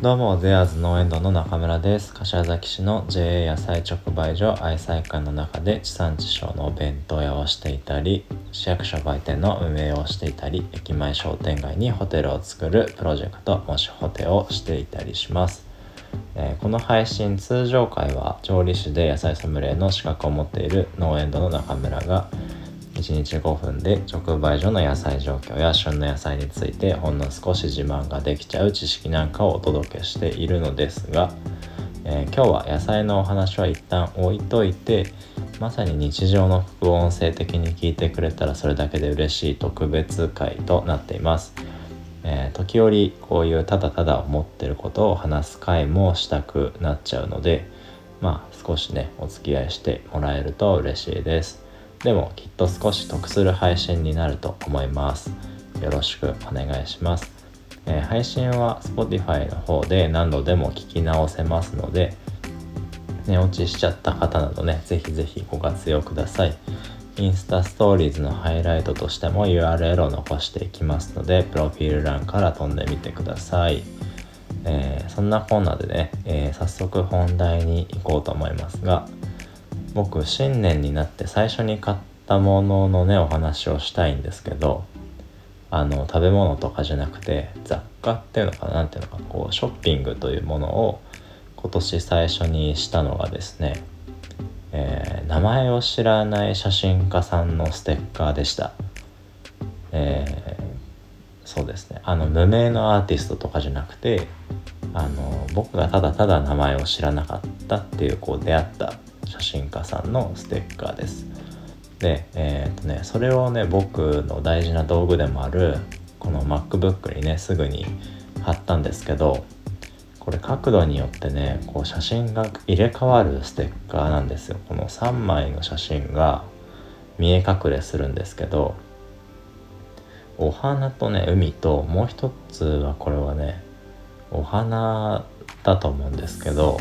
どうも、ゼアーズ農園堂の中村です。柏崎市の JA 野菜直売所愛妻館の中で地産地消のお弁当屋をしていたり、市役所売店の運営をしていたり、駅前商店街にホテルを作るプロジェクト、もしホテをしていたりします。えー、この配信通常回は調理師で野菜ソムリエの資格を持っている農園堂の中村が1日5分で直売所の野菜状況や旬の野菜についてほんの少し自慢ができちゃう知識なんかをお届けしているのですが、えー、今日は野菜のお話は一旦置いといてまさに日常の副音声的に聞いてくれたらそれだけで嬉しい特別会となっています。えー、時折こういうただただ思ってることを話す回もしたくなっちゃうのでまあ少しねお付き合いしてもらえると嬉しいです。でもきっと少し得する配信になると思います。よろしくお願いします。えー、配信は Spotify の方で何度でも聞き直せますので、寝落ちしちゃった方などね、ぜひぜひご活用ください。インスタストーリーズのハイライトとしても URL を残していきますので、プロフィール欄から飛んでみてください。えー、そんなコーナーでね、えー、早速本題に行こうと思いますが、僕新年になって最初に買ったもののねお話をしたいんですけどあの食べ物とかじゃなくて雑貨っていうのかな何ていうのかこうショッピングというものを今年最初にしたのがですね、えー、名前を知らない写真家さんのステッカーでした。えー、そうですねあの無名のアーティストとかじゃなくてあの僕がただただ名前を知らなかったっていうこう出会った写真家さんのステッカーです。で、えー、っとね、それをね、僕の大事な道具でもある、この MacBook にね、すぐに貼ったんですけど、これ角度によってね、こう写真が入れ替わるステッカーなんですよ。この3枚の写真が見え隠れするんですけど、お花とね、海と、もう一つはこれはね、お花だと思うんですけど、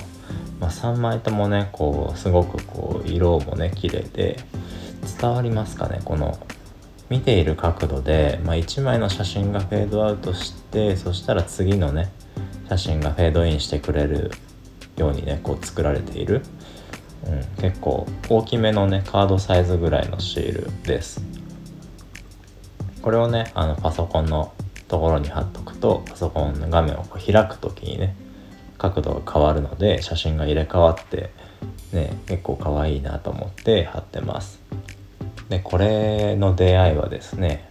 まあ、3枚ともねこうすごくこう色もね綺麗で伝わりますかねこの見ている角度で、まあ、1枚の写真がフェードアウトしてそしたら次のね写真がフェードインしてくれるようにねこう作られている、うん、結構大きめのねカードサイズぐらいのシールです。これをねあのパソコンのところに貼っとくとパソコンの画面をこう開く時にね角度が変わるので写真が入れ替わってね結構可愛いなと思って貼ってます。でこれの出会いはですね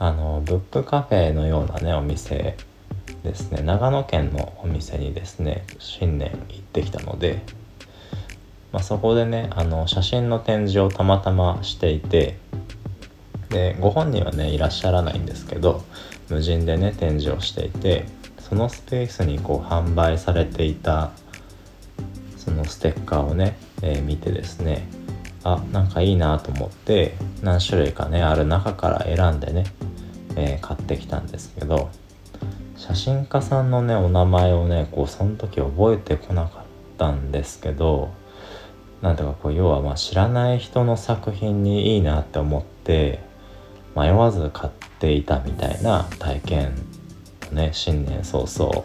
あのブックカフェのようなねお店ですね。長野県のお店にですね新年行ってきたので、まあ、そこでねあの写真の展示をたまたましていてでご本人はねいらっしゃらないんですけど無人でね展示をしていてそのスペースにこう販売されていたそのステッカーをね、えー、見てですねあなんかいいなと思って何種類かねある中から選んでね、えー、買ってきたんですけど写真家さんのねお名前をねこうその時覚えてこなかったんですけどなんていうかこう要はまあ知らない人の作品にいいなって思って迷わず買っていたみたいな体験ね新年早々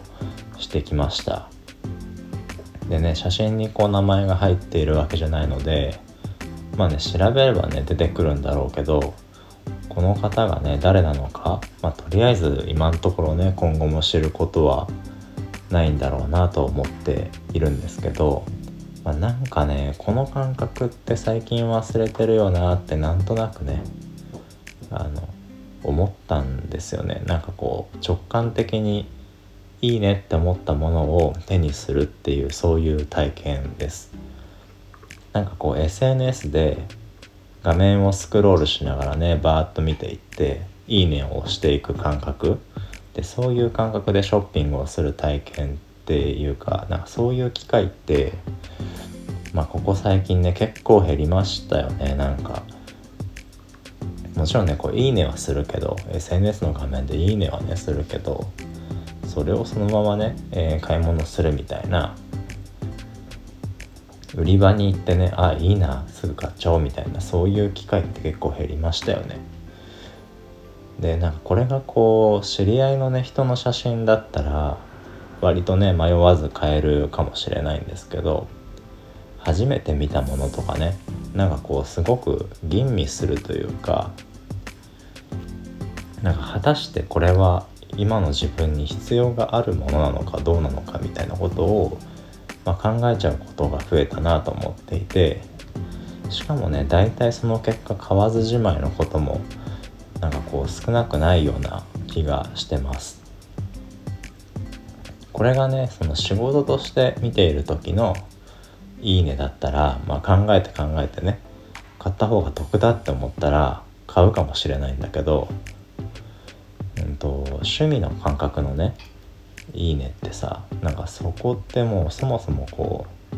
してきました。でね写真にこう名前が入っているわけじゃないのでまあね調べればね出てくるんだろうけどこの方がね誰なのか、まあ、とりあえず今のところね今後も知ることはないんだろうなと思っているんですけど、まあ、なんかねこの感覚って最近忘れてるよなってなんとなくねあの思ったんですよね。なんかこう直感的にいいねって思ったものを手にするっていうそういう体験です。なんかこう SNS で画面をスクロールしながらねバーッと見ていっていいねを押していく感覚。でそういう感覚でショッピングをする体験っていうかなんかそういう機会ってまあここ最近ね結構減りましたよね。なんかもちろんねこういいねはするけど SNS の画面でいいねはねするけどそれをそのままね、えー、買い物するみたいな売り場に行ってねあいいなすぐ買っちゃおうみたいなそういう機会って結構減りましたよね。でなんかこれがこう知り合いのね人の写真だったら割とね迷わず買えるかもしれないんですけど初めて見たものとかねなんかこうすごく吟味するというかなんか果たしてこれは今の自分に必要があるものなのかどうなのかみたいなことを、まあ、考えちゃうことが増えたなと思っていてしかもね大体その結果買わずじまいのこともなんかこう少なくないような気がしてます。これがねその仕事として見ている時のいいねだったら、まあ、考えて考えてね買った方が得だって思ったら買うかもしれないんだけどうんと趣味の感覚のねいいねってさなんかそこってもうそもそもこう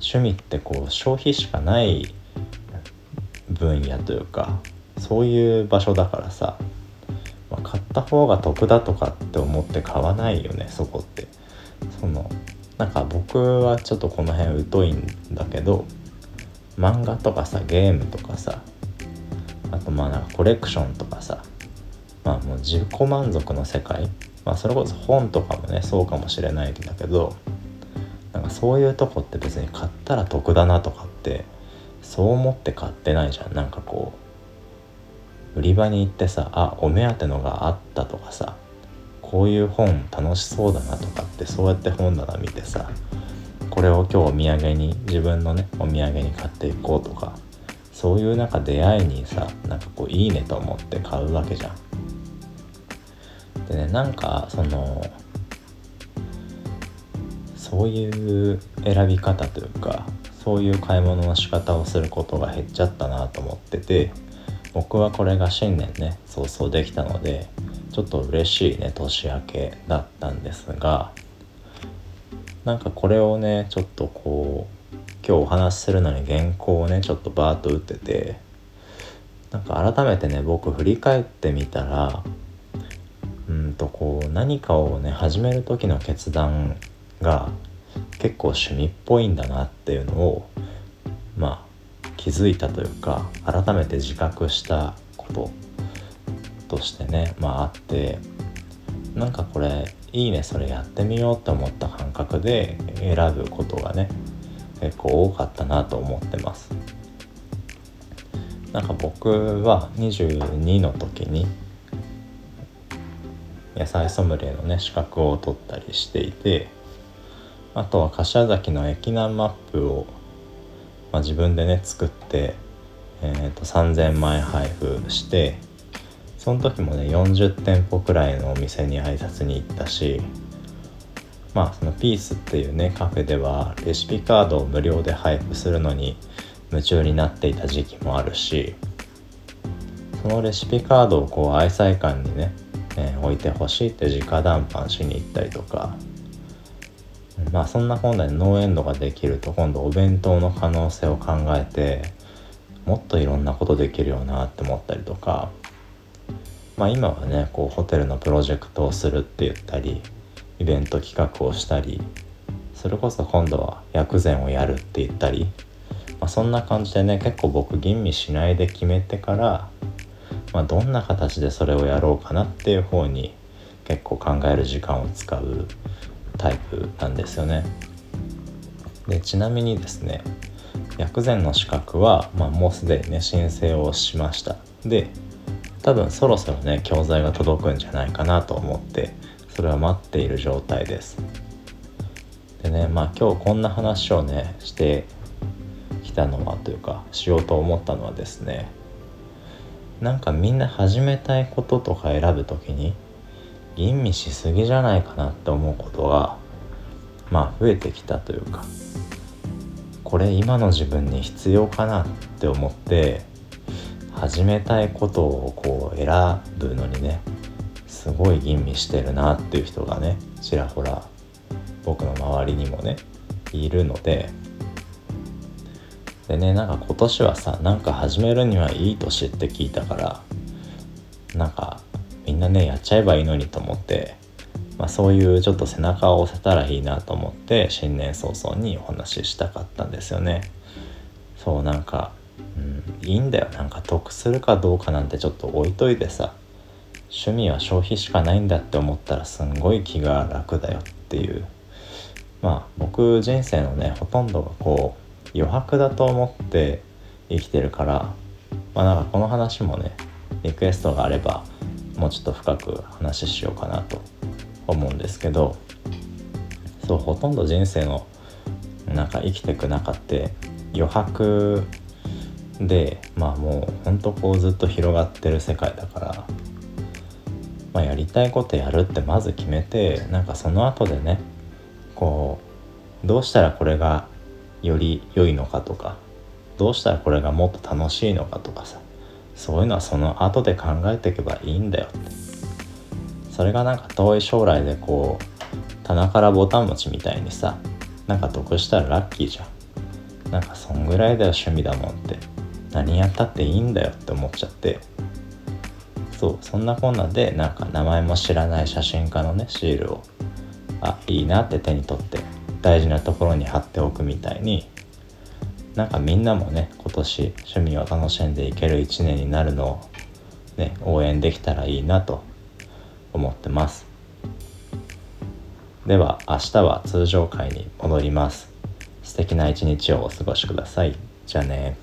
趣味ってこう消費しかない分野というかそういう場所だからさ、まあ、買った方が得だとかって思って買わないよねそこって。そのなんか僕はちょっとこの辺疎いんだけど漫画とかさゲームとかさあとまあなんかコレクションとかさまあもう自己満足の世界まあそれこそ本とかもねそうかもしれないんだけどなんかそういうとこって別に買ったら得だなとかってそう思って買ってないじゃん。なんかこう売り場に行ってさあお目当てのがあったとかさこういう本楽しそうだなとかってそうやって本棚見てさこれを今日お土産に自分のねお土産に買っていこうとかそういうなんか出会いにさなんかこういいねと思って買うわけじゃん。でねなんかそのそういう選び方というかそういう買い物の仕方をすることが減っちゃったなと思ってて僕はこれが新年ね早々できたのでょっと嬉しいね年明けだったんですがなんかこれをねちょっとこう今日お話しするのに原稿をねちょっとバーッと打っててなんか改めてね僕振り返ってみたらうんとこう何かをね始める時の決断が結構趣味っぽいんだなっていうのをまあ気づいたというか改めて自覚したこと。としてねまああってなんかこれいいねそれやってみようって思った感覚で選ぶことがね結構多かったなと思ってます。なんか僕は22の時に野菜ソムリエのね資格を取ったりしていてあとは柏崎の駅南マップを、まあ、自分でね作って、えー、と3,000枚配布してその時もね40店舗くらいのお店に挨拶に行ったしまあそのピースっていうねカフェではレシピカードを無料で配布するのに夢中になっていた時期もあるしそのレシピカードをこう愛妻館にね、えー、置いてほしいって直談判しに行ったりとかまあそんな本来農園度ができると今度お弁当の可能性を考えてもっといろんなことできるよなって思ったりとかまあ今はねこうホテルのプロジェクトをするって言ったりイベント企画をしたりそれこそ今度は薬膳をやるって言ったり、まあ、そんな感じでね結構僕吟味しないで決めてから、まあ、どんな形でそれをやろうかなっていう方に結構考える時間を使うタイプなんですよね。でちなみにですね薬膳の資格は、まあ、もうすでにね申請をしましたで多分そろそろね教材が届くんじゃないかなと思ってそれは待っている状態です。でねまあ今日こんな話をねしてきたのはというかしようと思ったのはですねなんかみんな始めたいこととか選ぶ時に吟味しすぎじゃないかなって思うことがまあ増えてきたというかこれ今の自分に必要かなって思って始めたいことをこう選ぶのにねすごい吟味してるなっていう人がねちらほら僕の周りにもねいるのででねなんか今年はさなんか始めるにはいい年って聞いたからなんかみんなねやっちゃえばいいのにと思って、まあ、そういうちょっと背中を押せたらいいなと思って新年早々にお話ししたかったんですよね。そうなんか、いいんだよ。なんか得するかどうかなんてちょっと置いといてさ。趣味は消費しかないんだって思ったらすんごい気が楽だよっていう。まあ僕人生のねほとんどがこう余白だと思って生きてるから。まあなんかこの話もねリクエストがあればもうちょっと深く話しようかなと思うんですけど。そうほとんど人生のなんか生きてく中って余白でまあもうほんとこうずっと広がってる世界だから、まあ、やりたいことやるってまず決めてなんかその後でねこうどうしたらこれがより良いのかとかどうしたらこれがもっと楽しいのかとかさそういうのはその後で考えていけばいいんだよって。それがなんか遠い将来でこう棚からボタン持ちみたいにさなんか得したらラッキーじゃん。なんかそんぐらいだよ趣味だもんって。何やったっていいんだよって思っちゃって。そうそんなこんなでなんか名前も知らない写真家のねシールを。あいいなって手に取って大事なところに貼っておくみたいに。なんかみんなもね今年趣味を楽しんでいける一年になるのをね応援できたらいいなと思ってます。では明日は通常回に戻ります。素敵な一日をお過ごしください。じゃあね